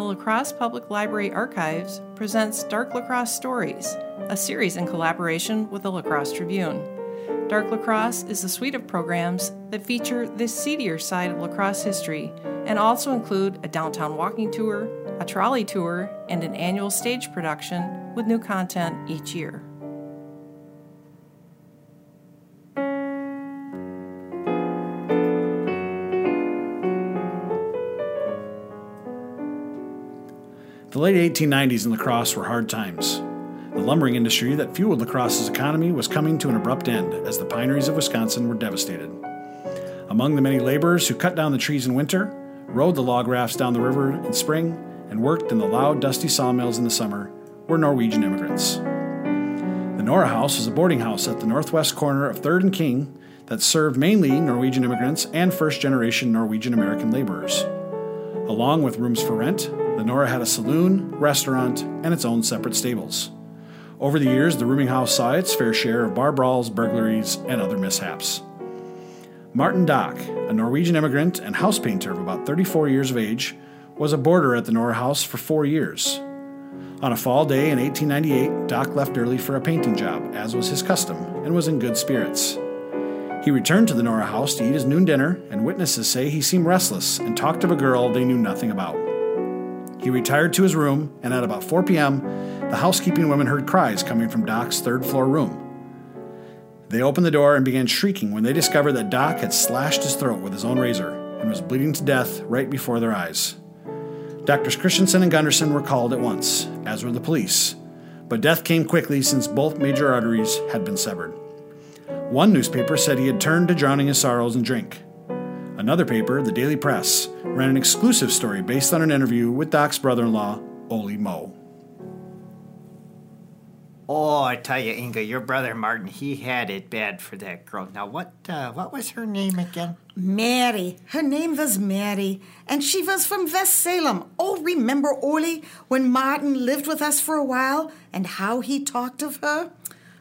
the La Crosse Public Library Archives presents Dark La Crosse Stories, a series in collaboration with the La Crosse Tribune. Dark La Crosse is a suite of programs that feature the seedier side of La Crosse history and also include a downtown walking tour, a trolley tour, and an annual stage production with new content each year. The late 1890s in La Crosse were hard times. The lumbering industry that fueled La Crosse's economy was coming to an abrupt end as the pineries of Wisconsin were devastated. Among the many laborers who cut down the trees in winter, rode the log rafts down the river in spring, and worked in the loud, dusty sawmills in the summer were Norwegian immigrants. The Nora House was a boarding house at the northwest corner of 3rd and King that served mainly Norwegian immigrants and first generation Norwegian American laborers. Along with rooms for rent, the Nora had a saloon, restaurant, and its own separate stables. Over the years, the rooming house saw its fair share of bar brawls, burglaries, and other mishaps. Martin Dock, a Norwegian immigrant and house painter of about 34 years of age, was a boarder at the Nora House for four years. On a fall day in 1898, Dock left early for a painting job, as was his custom, and was in good spirits. He returned to the Nora House to eat his noon dinner, and witnesses say he seemed restless and talked of a girl they knew nothing about. He retired to his room, and at about 4 p.m., the housekeeping women heard cries coming from Dock's third floor room. They opened the door and began shrieking when they discovered that Dock had slashed his throat with his own razor and was bleeding to death right before their eyes. Doctors Christensen and Gunderson were called at once, as were the police, but death came quickly since both major arteries had been severed. One newspaper said he had turned to drowning his sorrows in drink. Another paper, the Daily Press, ran an exclusive story based on an interview with Dock's brother in law, Ole Moe. Oh, I tell you, Inga, your brother Martin, he had it bad for that girl. Now, what uh, what was her name again? Mary. Her name was Mary, and she was from West Salem. Oh, remember, Ole, when Martin lived with us for a while and how he talked of her?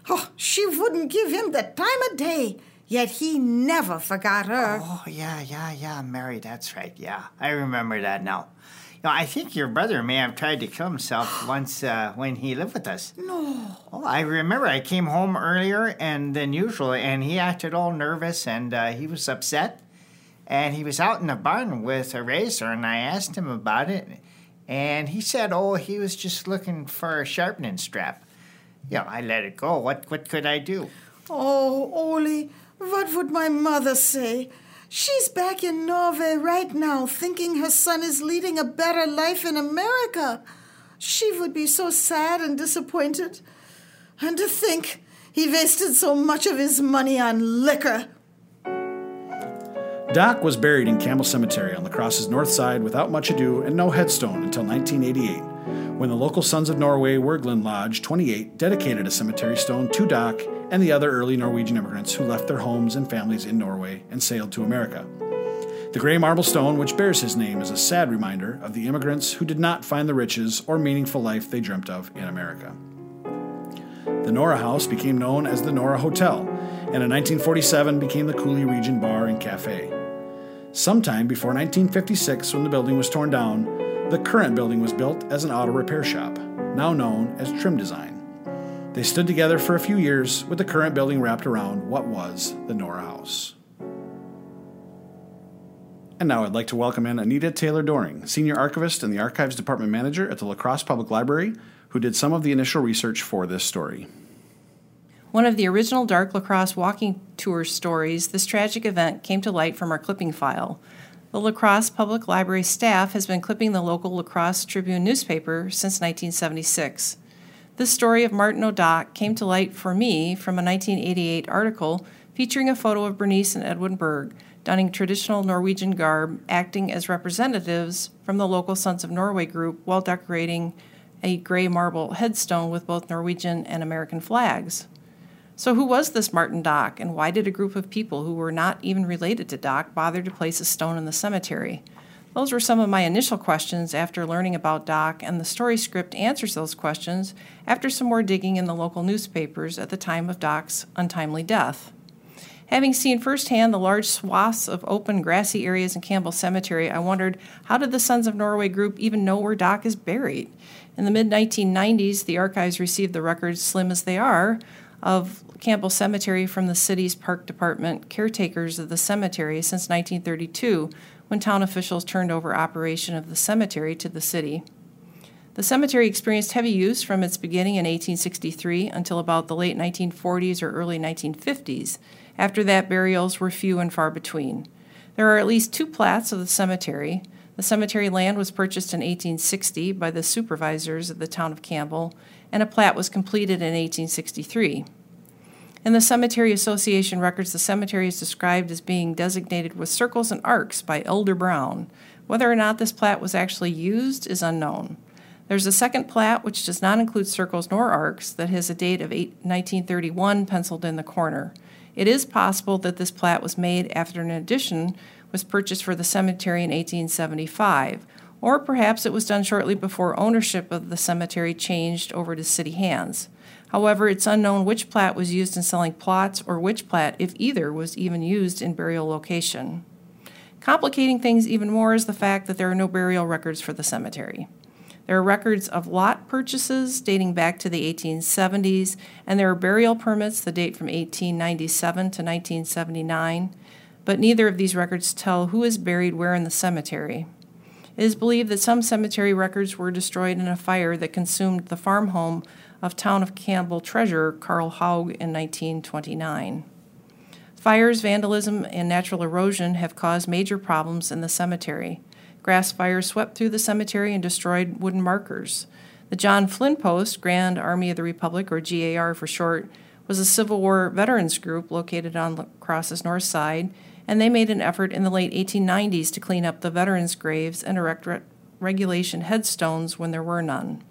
Oh, she wouldn't give him the time of day. Yet he never forgot her. Oh, yeah, yeah, yeah, Mary, that's right. Yeah, I remember that now. You know, I think your brother may have tried to kill himself once uh, when he lived with us. No. Oh, I remember I came home earlier and than usual, and he acted all nervous and uh, he was upset. And he was out in the barn with a razor, and I asked him about it, and he said, "Oh, he was just looking for a sharpening strap." You know, I let it go. What what could I do? Oh, Ole, what would my mother say? She's back in Norway right now, thinking her son is leading a better life in America. She would be so sad and disappointed. And to think he wasted so much of his money on liquor. Dock was buried in Campbell Cemetery on La Crosse's north side without much ado and no headstone until 1988, when the local Sons of Norway Wergeland Lodge 28 dedicated a cemetery stone to Dock and the other early Norwegian immigrants who left their homes and families in Norway and sailed to America. The gray marble stone, which bears his name, is a sad reminder of the immigrants who did not find the riches or meaningful life they dreamt of in America. The Nora House became known as the Nora Hotel, and in 1947 became the Coulee Region Bar and Cafe. Sometime before 1956, when the building was torn down, the current building was built as an auto repair shop, now known as Trim Design. They stood together for a few years, with the current building wrapped around what was the Nora House. And now I'd like to welcome in Anita Taylor Doring, Senior Archivist and the Archives Department Manager at the La Crosse Public Library, who did some of the initial research for this story. One of the original Dark La Crosse walking tour stories, this tragic event came to light from our clipping file. The La Crosse Public Library staff has been clipping the local La Crosse Tribune newspaper since 1976. This story of Martin O'Dock came to light for me from a 1988 article featuring a photo of Bernice and Edwin Berg donning traditional Norwegian garb, acting as representatives from the local Sons of Norway group while decorating a gray marble headstone with both Norwegian and American flags. So, who was this Martin Dock, and why did a group of people who were not even related to Dock bother to place a stone in the cemetery? Those were some of my initial questions after learning about Dock, and the story script answers those questions after some more digging in the local newspapers at the time of Dock's untimely death. Having seen firsthand the large swaths of open grassy areas in Campbell Cemetery, I wondered how did the Sons of Norway group even know where Dock is buried? In the mid 1990s, the archives received the records, slim as they are, of Campbell Cemetery from the city's park department, caretakers of the cemetery since 1932, when town officials turned over operation of the cemetery to the city. The cemetery experienced heavy use from its beginning in 1863 until about the late 1940s or early 1950s. After that, burials were few and far between. There are at least two plats of the cemetery. The cemetery land was purchased in 1860 by the supervisors of the town of Campbell, and a plat was completed in 1863. In the Cemetery Association records, the cemetery is described as being designated with circles and arcs by Elder Brown. Whether or not this plat was actually used is unknown. There's a second plat, which does not include circles nor arcs, that has a date of 1931 penciled in the corner. It is possible that this plat was made after an addition was purchased for the cemetery in 1875, or perhaps it was done shortly before ownership of the cemetery changed over to city hands. However, it's unknown which plat was used in selling plots or which plat, if either, was even used in burial location. Complicating things even more is the fact that there are no burial records for the cemetery. There are records of lot purchases dating back to the 1870s, and there are burial permits that date from 1897 to 1979, but neither of these records tell who is buried where in the cemetery. It is believed that some cemetery records were destroyed in a fire that consumed the farm home of Town of Campbell treasurer Carl Haug in 1929. Fires, vandalism, and natural erosion have caused major problems in the cemetery. Grass fires swept through the cemetery and destroyed wooden markers. The John Flynn Post, Grand Army of the Republic, or GAR for short, was a Civil War veterans group located on La Crosse's north side, and they made an effort in the late 1890s to clean up the veterans' graves and erect re- regulation headstones when there were none.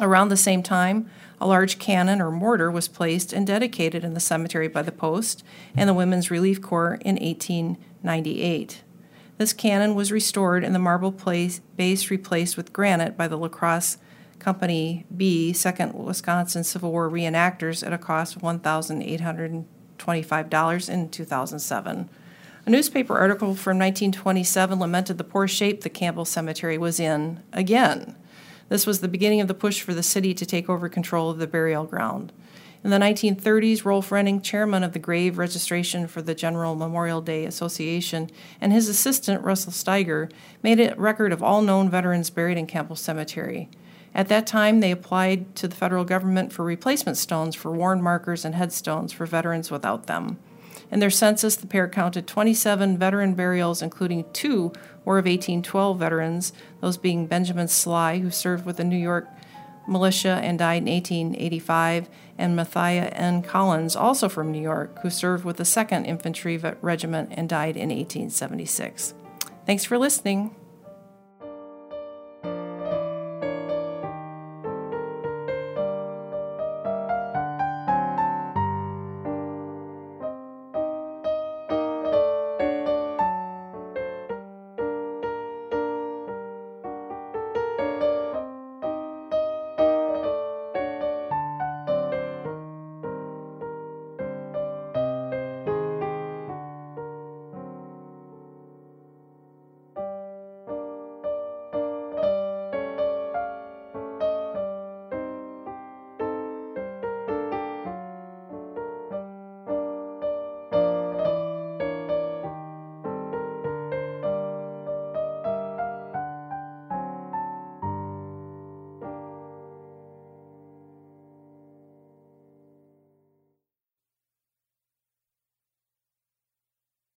Around the same time, a large cannon or mortar was placed and dedicated in the cemetery by the Post and the Women's Relief Corps in 1898. This cannon was restored and the marble place, base replaced with granite by the La Crosse Company B, 2nd Wisconsin Civil War reenactors, at a cost of $1,825 in 2007. A newspaper article from 1927 lamented the poor shape the Campbell Cemetery was in again. This was the beginning of the push for the city to take over control of the burial ground. In the 1930s, Rolf Renning, chairman of the grave registration for the General Memorial Day Association, and his assistant, Russell Steiger, made a record of all known veterans buried in Campbell Cemetery. At that time, they applied to the federal government for replacement stones for worn markers and headstones for veterans without them. In their census, the pair counted 27 veteran burials, including two War of 1812 veterans, those being Benjamin Sly, who served with the New York militia and died in 1885, and Matthias N. Collins, also from New York, who served with the 2nd Infantry Regiment and died in 1876. Thanks for listening.